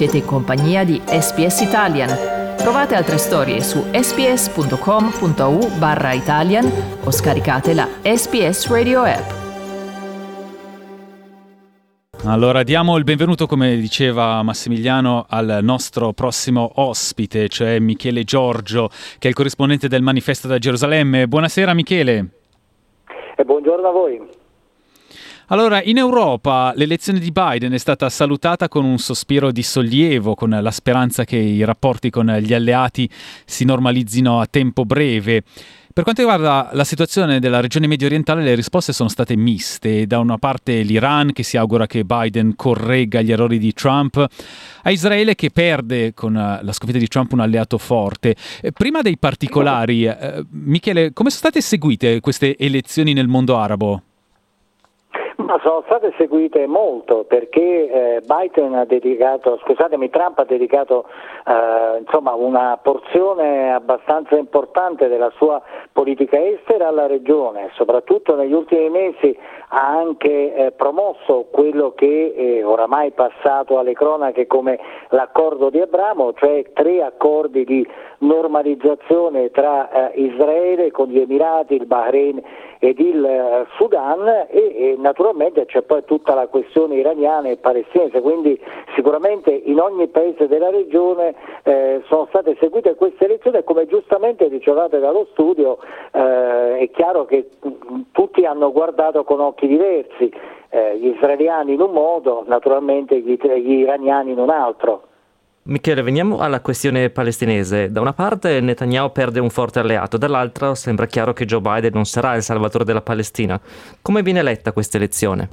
Siete in compagnia di SPS Italian. Trovate altre storie su sps.com.au barra Italian o scaricate la SPS Radio app. Allora diamo il benvenuto, come diceva Massimiliano, al nostro prossimo ospite, cioè Michele Giorgio, che è il corrispondente del Manifesto da Gerusalemme. Buonasera Michele. E buongiorno a voi. Allora, in Europa l'elezione di Biden è stata salutata con un sospiro di sollievo, con la speranza che i rapporti con gli alleati si normalizzino a tempo breve. Per quanto riguarda la situazione della regione medio orientale, le risposte sono state miste. Da una parte l'Iran che si augura che Biden corregga gli errori di Trump, a Israele che perde con la sconfitta di Trump un alleato forte. Prima dei particolari, eh, Michele, come sono state seguite queste elezioni nel mondo arabo? Ma sono state seguite molto perché eh, Biden ha dedicato, scusatemi, Trump ha dedicato eh, insomma, una porzione abbastanza importante della sua politica estera alla regione, soprattutto negli ultimi mesi ha anche eh, promosso quello che è oramai passato alle cronache come l'accordo di Abramo, cioè tre accordi di normalizzazione tra eh, Israele con gli Emirati, il Bahrain ed il eh, Sudan e, e, naturalmente c'è poi tutta la questione iraniana e palestinese, quindi sicuramente in ogni paese della regione eh, sono state seguite queste elezioni e come giustamente ricevate dallo studio eh, è chiaro che mh, tutti hanno guardato con occhi diversi, eh, gli israeliani in un modo, naturalmente gli, gli iraniani in un altro. Michele, veniamo alla questione palestinese. Da una parte Netanyahu perde un forte alleato, dall'altra sembra chiaro che Joe Biden non sarà il salvatore della Palestina. Come viene letta questa elezione?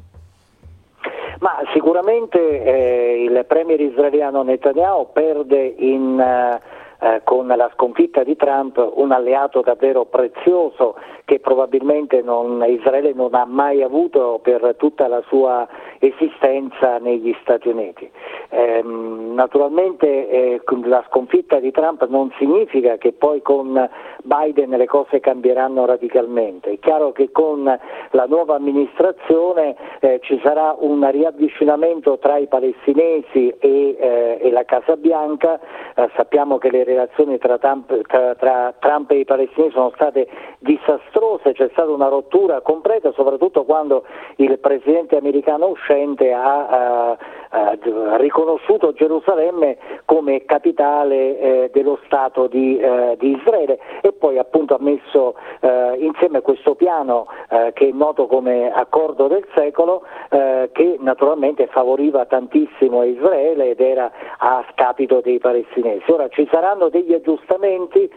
Ma sicuramente eh, il premier israeliano Netanyahu perde in, eh, con la sconfitta di Trump un alleato davvero prezioso che probabilmente non, Israele non ha mai avuto per tutta la sua esistenza negli Stati Uniti. Eh, naturalmente eh, la sconfitta di Trump non significa che poi con Biden le cose cambieranno radicalmente. È chiaro che con la nuova amministrazione eh, ci sarà un riavvicinamento tra i palestinesi e, eh, e la Casa Bianca, eh, sappiamo che le relazioni tra Trump, tra, tra Trump e i palestinesi sono state disastrose, c'è stata una rottura completa soprattutto quando il presidente americano uscente ha uh, riconosciuto Gerusalemme come capitale eh, dello Stato di, eh, di, Israele e poi appunto ha messo eh, insieme questo piano eh, che è noto come accordo del secolo eh, che naturalmente favoriva tantissimo Israele ed era a scapito dei palestinesi. Ora ci saranno degli aggiustamenti,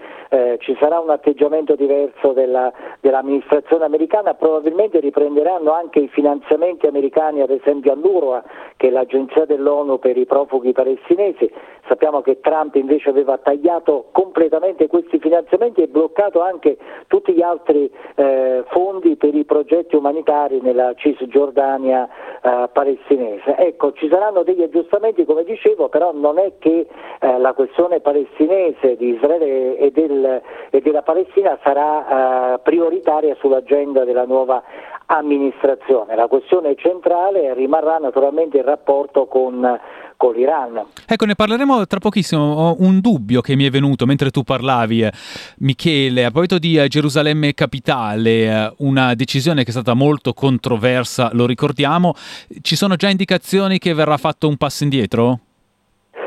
ci sarà un atteggiamento diverso della, dell'amministrazione americana, probabilmente riprenderanno anche i finanziamenti americani ad esempio all'URWA che è l'agenzia dell'ONU per i profughi palestinesi. Sappiamo che Trump invece aveva tagliato completamente questi finanziamenti e bloccato anche tutti gli altri eh, fondi per i progetti umanitari nella Cisgiordania eh, palestinese. Ecco, ci saranno degli aggiustamenti, come dicevo, però non è che eh, la questione palestinese di Israele e, del, e della Palestina sarà eh, prioritaria sull'agenda della nuova amministrazione. La questione centrale rimarrà naturalmente il rapporto con, con l'Iran. Ecco, ne parleremo tra pochissimo. Ho un dubbio che mi è venuto mentre tu parlavi, eh, Michele, a proposito di eh, Gerusalemme capitale, eh, una decisione che è stata molto controversa, lo ricordiamo. Ci sono già indicazioni che verrà fatto un passo indietro?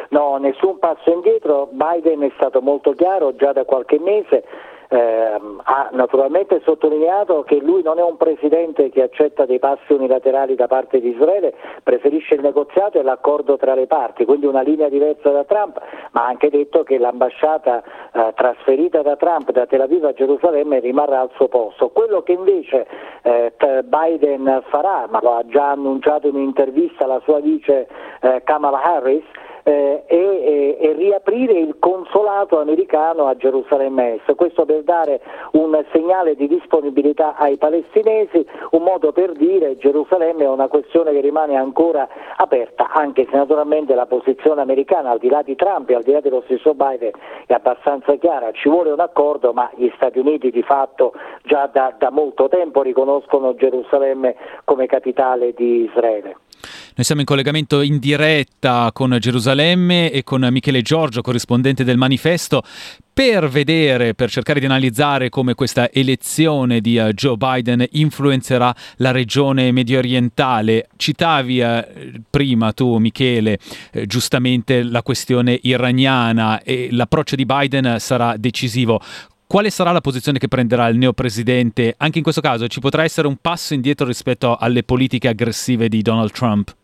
No, nessun passo indietro. Biden è stato molto chiaro già da qualche mese eh, ha naturalmente sottolineato che lui non è un presidente che accetta dei passi unilaterali da parte di Israele, preferisce il negoziato e l'accordo tra le parti, quindi una linea diversa da Trump, ma ha anche detto che l'ambasciata eh, trasferita da Trump da Tel Aviv a Gerusalemme rimarrà al suo posto. Quello che invece eh, Biden farà, ma lo ha già annunciato in un'intervista la sua vice eh, Kamala Harris, eh, e, e, riaprire il consolato americano a Gerusalemme Est, questo per dare un segnale di disponibilità ai palestinesi, un modo per dire Gerusalemme è una questione che rimane ancora aperta, anche se naturalmente la posizione americana al di là di Trump e al di là dello stesso Biden è abbastanza chiara, ci vuole un accordo ma gli Stati Uniti di fatto già da, da molto tempo riconoscono Gerusalemme come capitale di Israele. Noi siamo in collegamento in diretta con Gerusalemme e con Michele Giorgio, corrispondente del manifesto, per vedere, per cercare di analizzare come questa elezione di uh, Joe Biden influenzerà la regione medio orientale. Citavi uh, prima tu, Michele, eh, giustamente la questione iraniana e l'approccio di Biden sarà decisivo. Quale sarà la posizione che prenderà il neopresidente? Anche in questo caso ci potrà essere un passo indietro rispetto alle politiche aggressive di Donald Trump?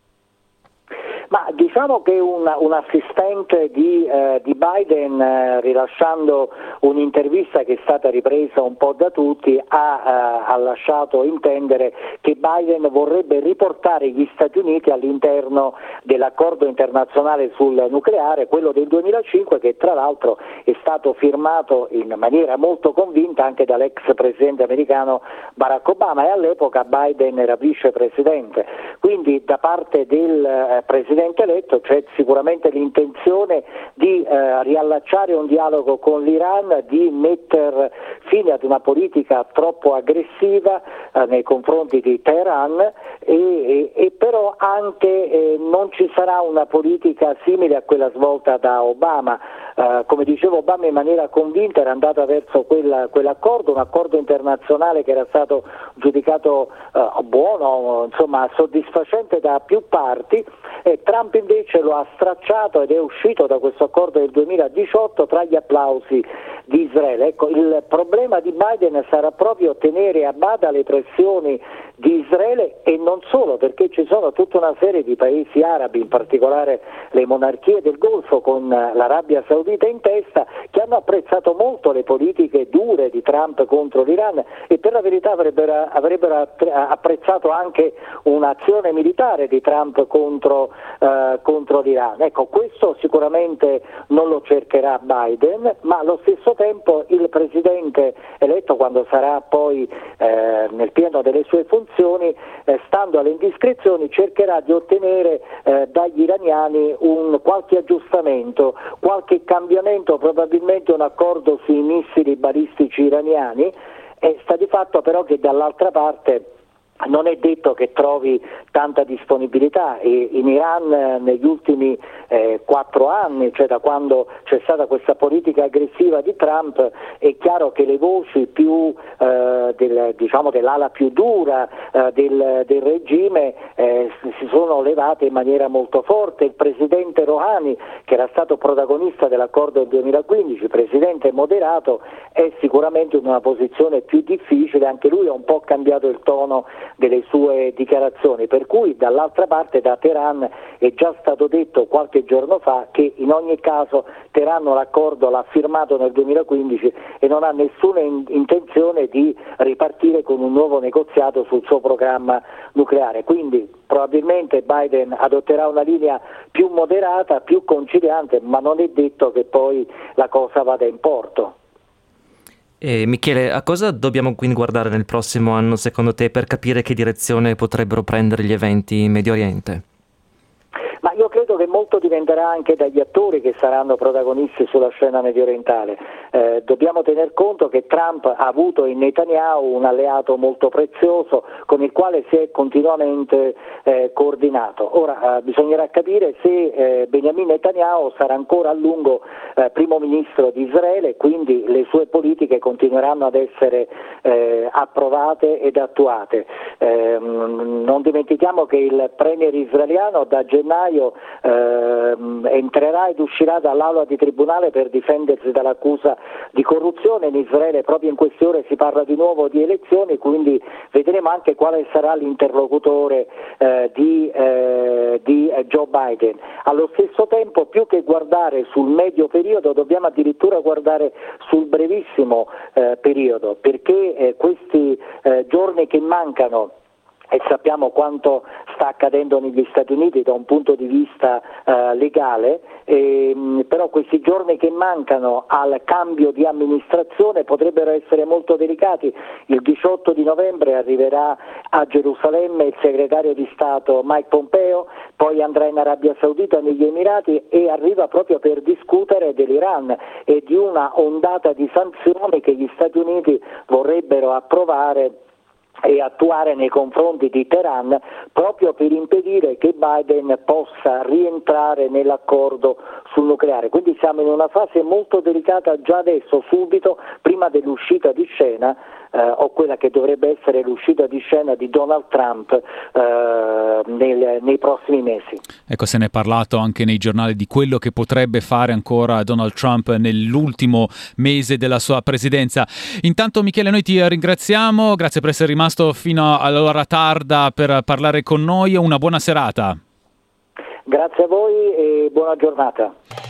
Ma diciamo che un, un assistente di, eh, di Biden, eh, rilasciando un'intervista che è stata ripresa un po' da tutti, ha, eh, ha, lasciato intendere che Biden vorrebbe riportare gli Stati Uniti all'interno dell'accordo internazionale sul nucleare, quello del 2005, che tra l'altro è stato firmato in maniera molto convinta anche dall'ex presidente americano Barack Obama e all'epoca Biden era vicepresidente. Quindi da parte del eh, presidente Presidente eletto c'è sicuramente l'intenzione di eh, riallacciare un dialogo con l'Iran, di mettere fine ad una politica troppo aggressiva eh, nei confronti di Teheran e, e, e però anche eh, non ci sarà una politica simile a quella svolta da Obama. Uh, come dicevo Obama in maniera convinta era andato verso quella, quell'accordo, un accordo internazionale che era stato giudicato uh, buono, insomma soddisfacente da più parti e Trump invece lo ha stracciato ed è uscito da questo accordo del 2018 tra gli applausi di Israele. Ecco, il problema di Biden sarà proprio tenere a bada le pressioni di Israele e non solo, perché ci sono tutta una serie di paesi arabi, in particolare le monarchie del Golfo con l'Arabia Saudita in testa, che hanno apprezzato molto le politiche dure di Trump contro l'Iran e per la verità avrebbero, avrebbero apprezzato anche un'azione militare di Trump contro, eh, contro l'Iran. Ecco, questo sicuramente non lo cercherà Biden, ma allo stesso tempo il presidente eletto quando sarà poi eh, nel pieno delle sue funzioni funzioni, eh, stando alle indiscrezioni, cercherà di ottenere eh, dagli iraniani un qualche aggiustamento, qualche cambiamento, probabilmente un accordo sui missili balistici iraniani. E sta di fatto però che dall'altra parte non è detto che trovi tanta disponibilità e in Iran eh, negli ultimi eh, quattro anni, cioè da quando c'è stata questa politica aggressiva di Trump, è chiaro che le voci più, eh, del, diciamo, dell'ala più dura eh, del, del, regime eh, si sono levate in maniera molto forte. Il presidente Rouhani, che era stato protagonista dell'accordo del 2015, presidente moderato, è sicuramente in una posizione più difficile, anche lui ha un po' cambiato il tono delle sue dichiarazioni, per cui dall'altra parte da Teheran è già stato detto qualche giorno fa che in ogni caso Teheran l'accordo l'ha firmato nel 2015 e non ha nessuna in- intenzione di ripartire con un nuovo negoziato sul suo programma nucleare, quindi probabilmente Biden adotterà una linea più moderata, più conciliante, ma non è detto che poi la cosa vada in porto. E Michele, a cosa dobbiamo quindi guardare nel prossimo anno secondo te per capire che direzione potrebbero prendere gli eventi in Medio Oriente? Credo che molto dipenderà anche dagli attori che saranno protagonisti sulla scena medio orientale. Eh, dobbiamo tener conto che Trump ha avuto in Netanyahu un alleato molto prezioso con il quale si è continuamente eh, coordinato. Ora eh, bisognerà capire se eh, Benjamin Netanyahu sarà ancora a lungo eh, primo ministro di Israele, quindi le sue politiche continueranno ad essere eh, approvate ed attuate. Ehm, non dimentichiamo che il premier israeliano da gennaio ehm, entrerà ed uscirà dall'aula di tribunale per difendersi dall'accusa di corruzione. In Israele proprio in queste ore si parla di nuovo di elezioni, quindi vedremo anche quale sarà l'interlocutore eh, di, eh, di, Joe Biden. Allo stesso tempo più che guardare sul medio periodo dobbiamo addirittura guardare sul brevissimo eh, periodo perché eh, questi eh, giorni che mancano e sappiamo quanto sta accadendo negli Stati Uniti da un punto di vista eh, legale, ehm, però questi giorni che mancano al cambio di amministrazione potrebbero essere molto delicati. Il 18 di novembre arriverà a Gerusalemme il segretario di Stato Mike Pompeo, poi andrà in Arabia Saudita negli Emirati e arriva proprio per discutere dell'Iran e di una ondata di sanzioni che gli Stati Uniti vorrebbero approvare e attuare nei confronti di Teheran proprio per impedire che Biden possa rientrare nell'accordo sul nucleare. Quindi siamo in una fase molto delicata già adesso, subito, prima dell'uscita di scena eh, o quella che dovrebbe essere l'uscita di scena di Donald Trump eh, nel, nei prossimi mesi. Ecco, se ne è parlato anche nei giornali di quello che potrebbe fare ancora Donald Trump nell'ultimo mese della sua presidenza. Intanto Michele, noi ti ringraziamo, grazie per essere rimasto fino all'ora tarda per parlare con noi, una buona serata. Grazie a voi e buona giornata.